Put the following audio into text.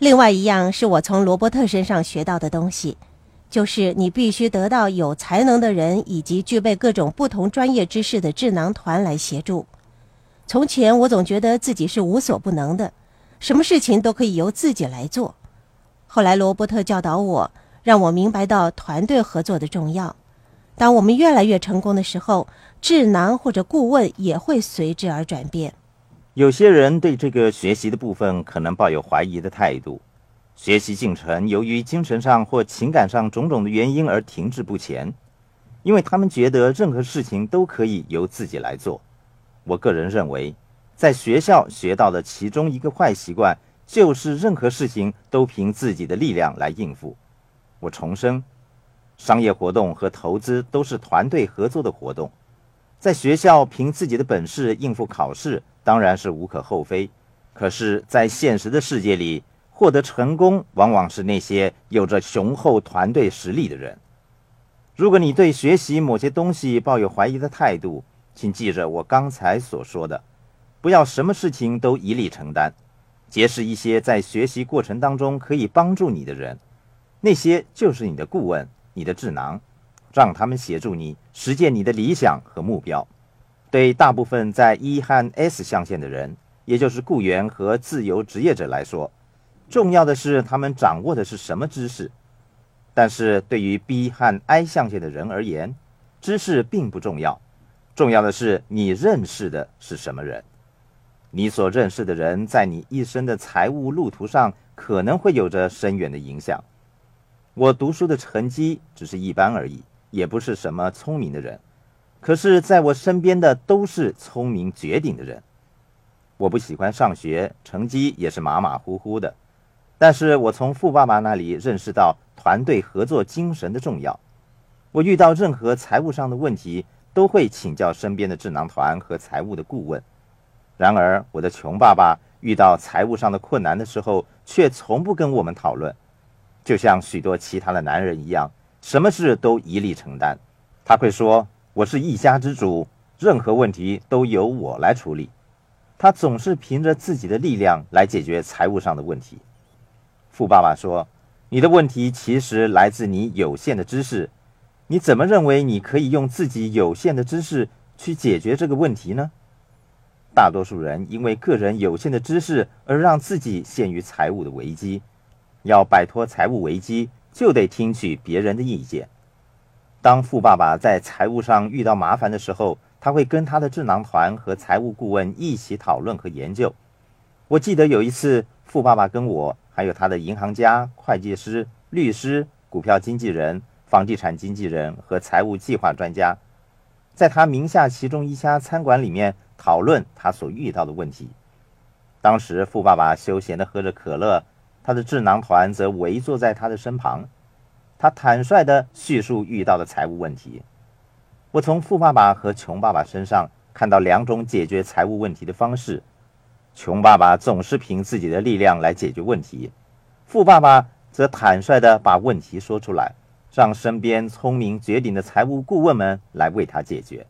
另外一样是我从罗伯特身上学到的东西，就是你必须得到有才能的人以及具备各种不同专业知识的智囊团来协助。从前我总觉得自己是无所不能的，什么事情都可以由自己来做。后来罗伯特教导我，让我明白到团队合作的重要。当我们越来越成功的时候，智囊或者顾问也会随之而转变。有些人对这个学习的部分可能抱有怀疑的态度，学习进程由于精神上或情感上种种的原因而停滞不前，因为他们觉得任何事情都可以由自己来做。我个人认为，在学校学到的其中一个坏习惯，就是任何事情都凭自己的力量来应付。我重申，商业活动和投资都是团队合作的活动。在学校凭自己的本事应付考试，当然是无可厚非。可是，在现实的世界里，获得成功往往是那些有着雄厚团队实力的人。如果你对学习某些东西抱有怀疑的态度，请记着我刚才所说的，不要什么事情都一力承担，结识一些在学习过程当中可以帮助你的人，那些就是你的顾问、你的智囊，让他们协助你实现你的理想和目标。对大部分在 E 和 S 象限的人，也就是雇员和自由职业者来说，重要的是他们掌握的是什么知识；但是对于 B 和 I 象限的人而言，知识并不重要。重要的是，你认识的是什么人？你所认识的人，在你一生的财务路途上可能会有着深远的影响。我读书的成绩只是一般而已，也不是什么聪明的人。可是，在我身边的都是聪明绝顶的人。我不喜欢上学，成绩也是马马虎虎的。但是我从富爸爸那里认识到团队合作精神的重要。我遇到任何财务上的问题。都会请教身边的智囊团和财务的顾问。然而，我的穷爸爸遇到财务上的困难的时候，却从不跟我们讨论，就像许多其他的男人一样，什么事都一力承担。他会说：“我是一家之主，任何问题都由我来处理。”他总是凭着自己的力量来解决财务上的问题。富爸爸说：“你的问题其实来自你有限的知识。”你怎么认为你可以用自己有限的知识去解决这个问题呢？大多数人因为个人有限的知识而让自己陷于财务的危机。要摆脱财务危机，就得听取别人的意见。当富爸爸在财务上遇到麻烦的时候，他会跟他的智囊团和财务顾问一起讨论和研究。我记得有一次，富爸爸跟我还有他的银行家、会计师、律师、股票经纪人。房地产经纪人和财务计划专家，在他名下其中一家餐馆里面讨论他所遇到的问题。当时富爸爸休闲地喝着可乐，他的智囊团则围坐在他的身旁。他坦率地叙述遇到的财务问题。我从富爸爸和穷爸爸身上看到两种解决财务问题的方式：穷爸爸总是凭自己的力量来解决问题，富爸爸则坦率地把问题说出来。让身边聪明绝顶的财务顾问们来为他解决。